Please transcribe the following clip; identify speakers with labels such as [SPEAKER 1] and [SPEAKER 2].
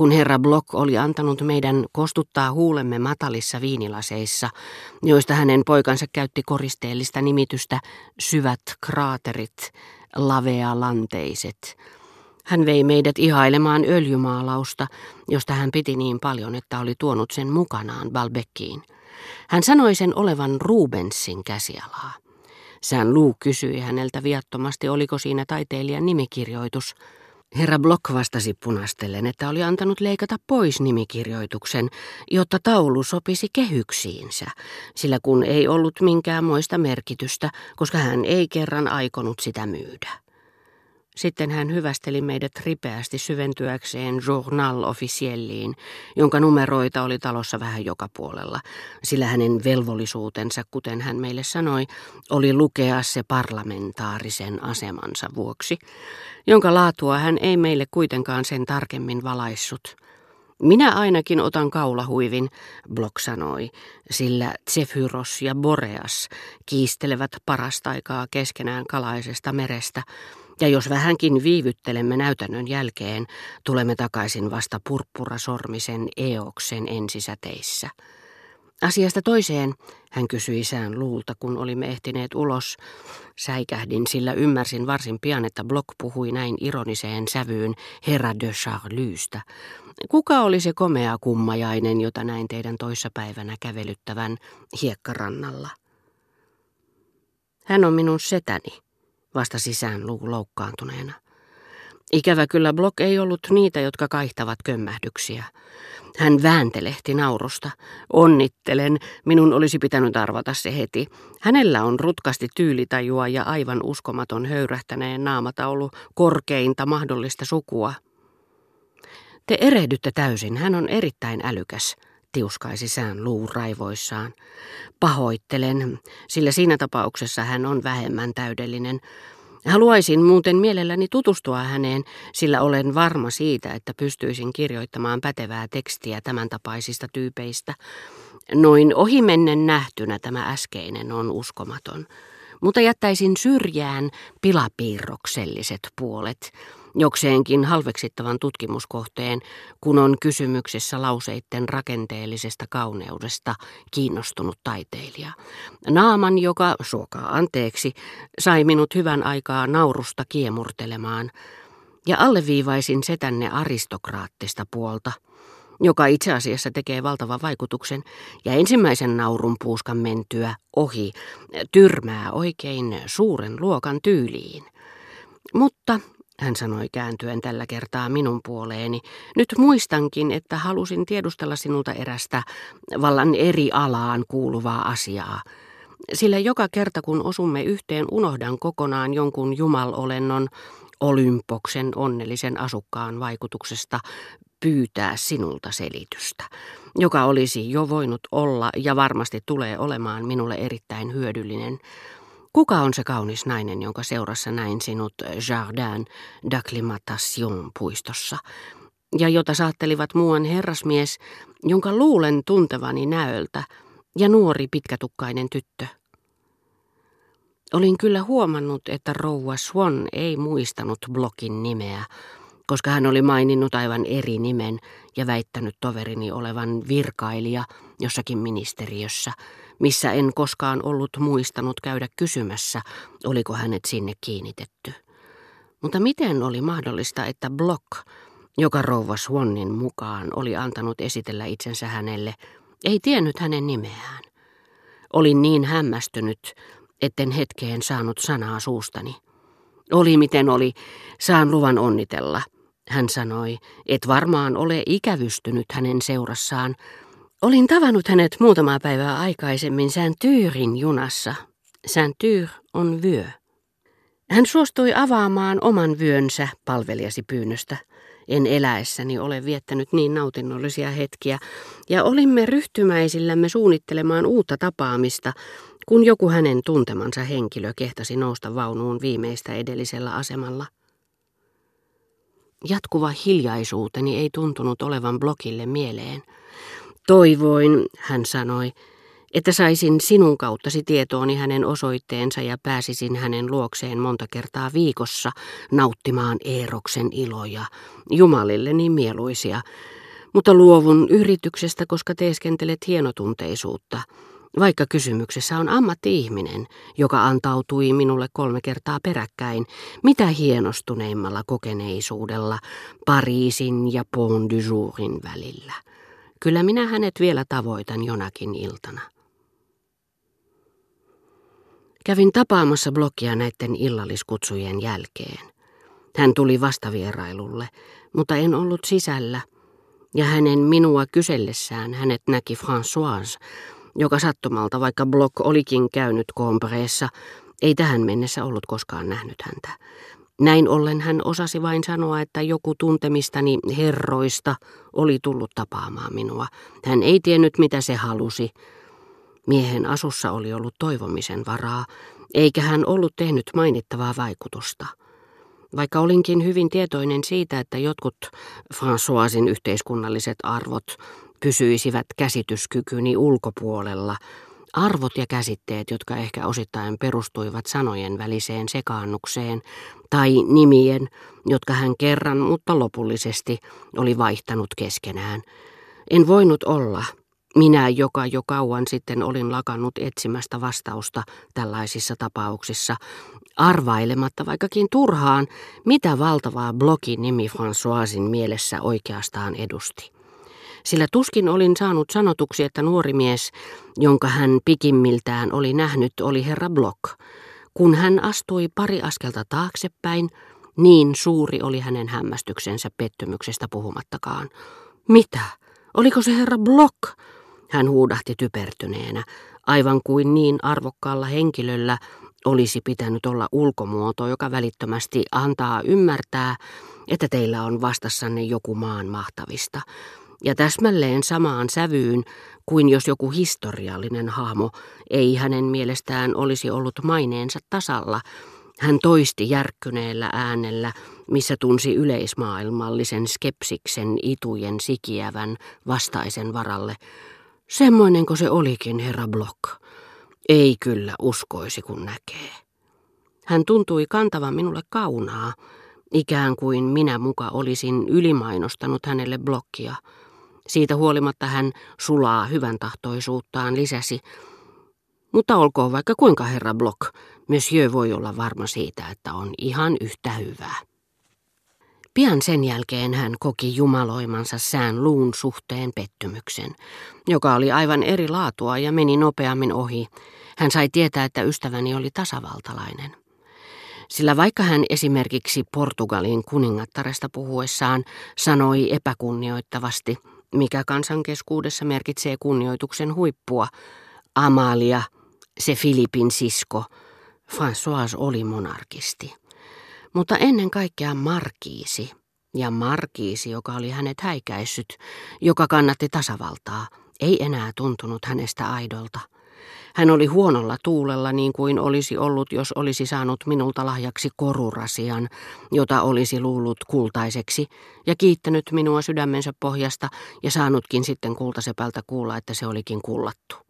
[SPEAKER 1] kun herra Block oli antanut meidän kostuttaa huulemme matalissa viinilaseissa, joista hänen poikansa käytti koristeellista nimitystä syvät kraaterit, lavealanteiset. Hän vei meidät ihailemaan öljymaalausta, josta hän piti niin paljon, että oli tuonut sen mukanaan Balbekkiin. Hän sanoi sen olevan Rubensin käsialaa. Sään Luu kysyi häneltä viattomasti, oliko siinä taiteilijan nimikirjoitus. Herra Block vastasi punastellen, että oli antanut leikata pois nimikirjoituksen, jotta taulu sopisi kehyksiinsä, sillä kun ei ollut minkään moista merkitystä, koska hän ei kerran aikonut sitä myydä. Sitten hän hyvästeli meidät ripeästi syventyäkseen Journal Officielliin, jonka numeroita oli talossa vähän joka puolella, sillä hänen velvollisuutensa, kuten hän meille sanoi, oli lukea se parlamentaarisen asemansa vuoksi, jonka laatua hän ei meille kuitenkaan sen tarkemmin valaissut. Minä ainakin otan kaulahuivin, Blok sanoi, sillä Zephyros ja Boreas kiistelevät parasta aikaa keskenään kalaisesta merestä, ja jos vähänkin viivyttelemme näytännön jälkeen, tulemme takaisin vasta purppurasormisen eoksen ensisäteissä. Asiasta toiseen, hän kysyi sään luulta, kun olimme ehtineet ulos. Säikähdin, sillä ymmärsin varsin pian, että Block puhui näin ironiseen sävyyn herra de Charlystä. Kuka oli se komea kummajainen, jota näin teidän toissapäivänä kävelyttävän hiekkarannalla? Hän on minun setäni, vastasi sään luu loukkaantuneena. Ikävä kyllä Block ei ollut niitä, jotka kaihtavat kömmähdyksiä. Hän vääntelehti naurusta. Onnittelen, minun olisi pitänyt arvata se heti. Hänellä on rutkasti tyylitajua ja aivan uskomaton höyrähtäneen naamataulu korkeinta mahdollista sukua. Te erehdytte täysin, hän on erittäin älykäs tiuskaisi sään luu raivoissaan. Pahoittelen, sillä siinä tapauksessa hän on vähemmän täydellinen. Haluaisin muuten mielelläni tutustua häneen, sillä olen varma siitä, että pystyisin kirjoittamaan pätevää tekstiä tämän tapaisista tyypeistä. Noin ohimennen nähtynä tämä äskeinen on uskomaton, mutta jättäisin syrjään pilapiirrokselliset puolet – jokseenkin halveksittavan tutkimuskohteen, kun on kysymyksessä lauseitten rakenteellisesta kauneudesta kiinnostunut taiteilija. Naaman, joka, suokaa anteeksi, sai minut hyvän aikaa naurusta kiemurtelemaan, ja alleviivaisin setänne aristokraattista puolta – joka itse asiassa tekee valtavan vaikutuksen, ja ensimmäisen naurun puuskan mentyä ohi tyrmää oikein suuren luokan tyyliin. Mutta hän sanoi kääntyen tällä kertaa minun puoleeni. Nyt muistankin, että halusin tiedustella sinulta erästä vallan eri alaan kuuluvaa asiaa. Sillä joka kerta kun osumme yhteen, unohdan kokonaan jonkun jumalolennon Olympoksen onnellisen asukkaan vaikutuksesta pyytää sinulta selitystä, joka olisi jo voinut olla ja varmasti tulee olemaan minulle erittäin hyödyllinen. Kuka on se kaunis nainen, jonka seurassa näin sinut Jardin d'Acclimatation puistossa, ja jota saattelivat muuan herrasmies, jonka luulen tuntevani näöltä, ja nuori pitkätukkainen tyttö? Olin kyllä huomannut, että rouva Swan ei muistanut Blokin nimeä, koska hän oli maininnut aivan eri nimen ja väittänyt toverini olevan virkailija jossakin ministeriössä, missä en koskaan ollut muistanut käydä kysymässä, oliko hänet sinne kiinnitetty. Mutta miten oli mahdollista, että Block, joka rouva Swannin mukaan oli antanut esitellä itsensä hänelle, ei tiennyt hänen nimeään? Olin niin hämmästynyt, etten hetkeen saanut sanaa suustani. Oli miten oli, saan luvan onnitella. Hän sanoi, et varmaan ole ikävystynyt hänen seurassaan, Olin tavannut hänet muutamaa päivää aikaisemmin Sääntyyrin junassa. Sääntyr on vyö. Hän suostui avaamaan oman vyönsä palvelijasi pyynnöstä. En eläessäni ole viettänyt niin nautinnollisia hetkiä, ja olimme ryhtymäisillämme suunnittelemaan uutta tapaamista, kun joku hänen tuntemansa henkilö kehtasi nousta vaunuun viimeistä edellisellä asemalla. Jatkuva hiljaisuuteni ei tuntunut olevan blokille mieleen. Toivoin, hän sanoi, että saisin sinun kauttasi tietooni hänen osoitteensa ja pääsisin hänen luokseen monta kertaa viikossa nauttimaan Eeroksen iloja, jumalille niin mieluisia, mutta luovun yrityksestä, koska teeskentelet hienotunteisuutta, vaikka kysymyksessä on ammatti-ihminen, joka antautui minulle kolme kertaa peräkkäin, mitä hienostuneimmalla kokeneisuudella Pariisin ja Pont du Jourin välillä. Kyllä minä hänet vielä tavoitan jonakin iltana. Kävin tapaamassa blokia näiden illalliskutsujen jälkeen. Hän tuli vastavierailulle, mutta en ollut sisällä, ja hänen minua kysellessään hänet näki Françoise, joka sattumalta, vaikka Block olikin käynyt Compreessa, ei tähän mennessä ollut koskaan nähnyt häntä. Näin ollen hän osasi vain sanoa, että joku tuntemistani herroista oli tullut tapaamaan minua. Hän ei tiennyt, mitä se halusi. Miehen asussa oli ollut toivomisen varaa, eikä hän ollut tehnyt mainittavaa vaikutusta. Vaikka olinkin hyvin tietoinen siitä, että jotkut Françoisin yhteiskunnalliset arvot pysyisivät käsityskykyni ulkopuolella, arvot ja käsitteet, jotka ehkä osittain perustuivat sanojen väliseen sekaannukseen, tai nimien, jotka hän kerran, mutta lopullisesti oli vaihtanut keskenään. En voinut olla, minä, joka jo kauan sitten olin lakannut etsimästä vastausta tällaisissa tapauksissa, arvailematta vaikkakin turhaan, mitä valtavaa blogin nimi Françoisin mielessä oikeastaan edusti. Sillä tuskin olin saanut sanotuksi, että nuori mies, jonka hän pikimmiltään oli nähnyt, oli herra Block. Kun hän astui pari askelta taaksepäin, niin suuri oli hänen hämmästyksensä pettymyksestä puhumattakaan. Mitä? Oliko se herra Block? Hän huudahti typertyneenä, aivan kuin niin arvokkaalla henkilöllä olisi pitänyt olla ulkomuoto, joka välittömästi antaa ymmärtää, että teillä on vastassanne joku maan mahtavista. Ja täsmälleen samaan sävyyn kuin jos joku historiallinen hahmo ei hänen mielestään olisi ollut maineensa tasalla, hän toisti järkkyneellä äänellä, missä tunsi yleismaailmallisen skepsiksen itujen sikiävän vastaisen varalle. Semmoinenko se olikin, herra Block? Ei kyllä uskoisi, kun näkee. Hän tuntui kantavan minulle kaunaa, ikään kuin minä muka olisin ylimainostanut hänelle blokkia. Siitä huolimatta hän sulaa hyvän tahtoisuuttaan lisäsi. Mutta olkoon vaikka kuinka herra Block, Monsieur voi olla varma siitä, että on ihan yhtä hyvää. Pian sen jälkeen hän koki jumaloimansa sään luun suhteen pettymyksen, joka oli aivan eri laatua ja meni nopeammin ohi. Hän sai tietää, että ystäväni oli tasavaltalainen. Sillä vaikka hän esimerkiksi Portugalin kuningattaresta puhuessaan sanoi epäkunnioittavasti, mikä kansankeskuudessa merkitsee kunnioituksen huippua, Amalia, se Filipin sisko, François oli monarkisti. Mutta ennen kaikkea markiisi, ja markiisi, joka oli hänet häikäissyt, joka kannatti tasavaltaa, ei enää tuntunut hänestä aidolta. Hän oli huonolla tuulella niin kuin olisi ollut, jos olisi saanut minulta lahjaksi korurasian, jota olisi luullut kultaiseksi, ja kiittänyt minua sydämensä pohjasta ja saanutkin sitten kultasepältä kuulla, että se olikin kullattu.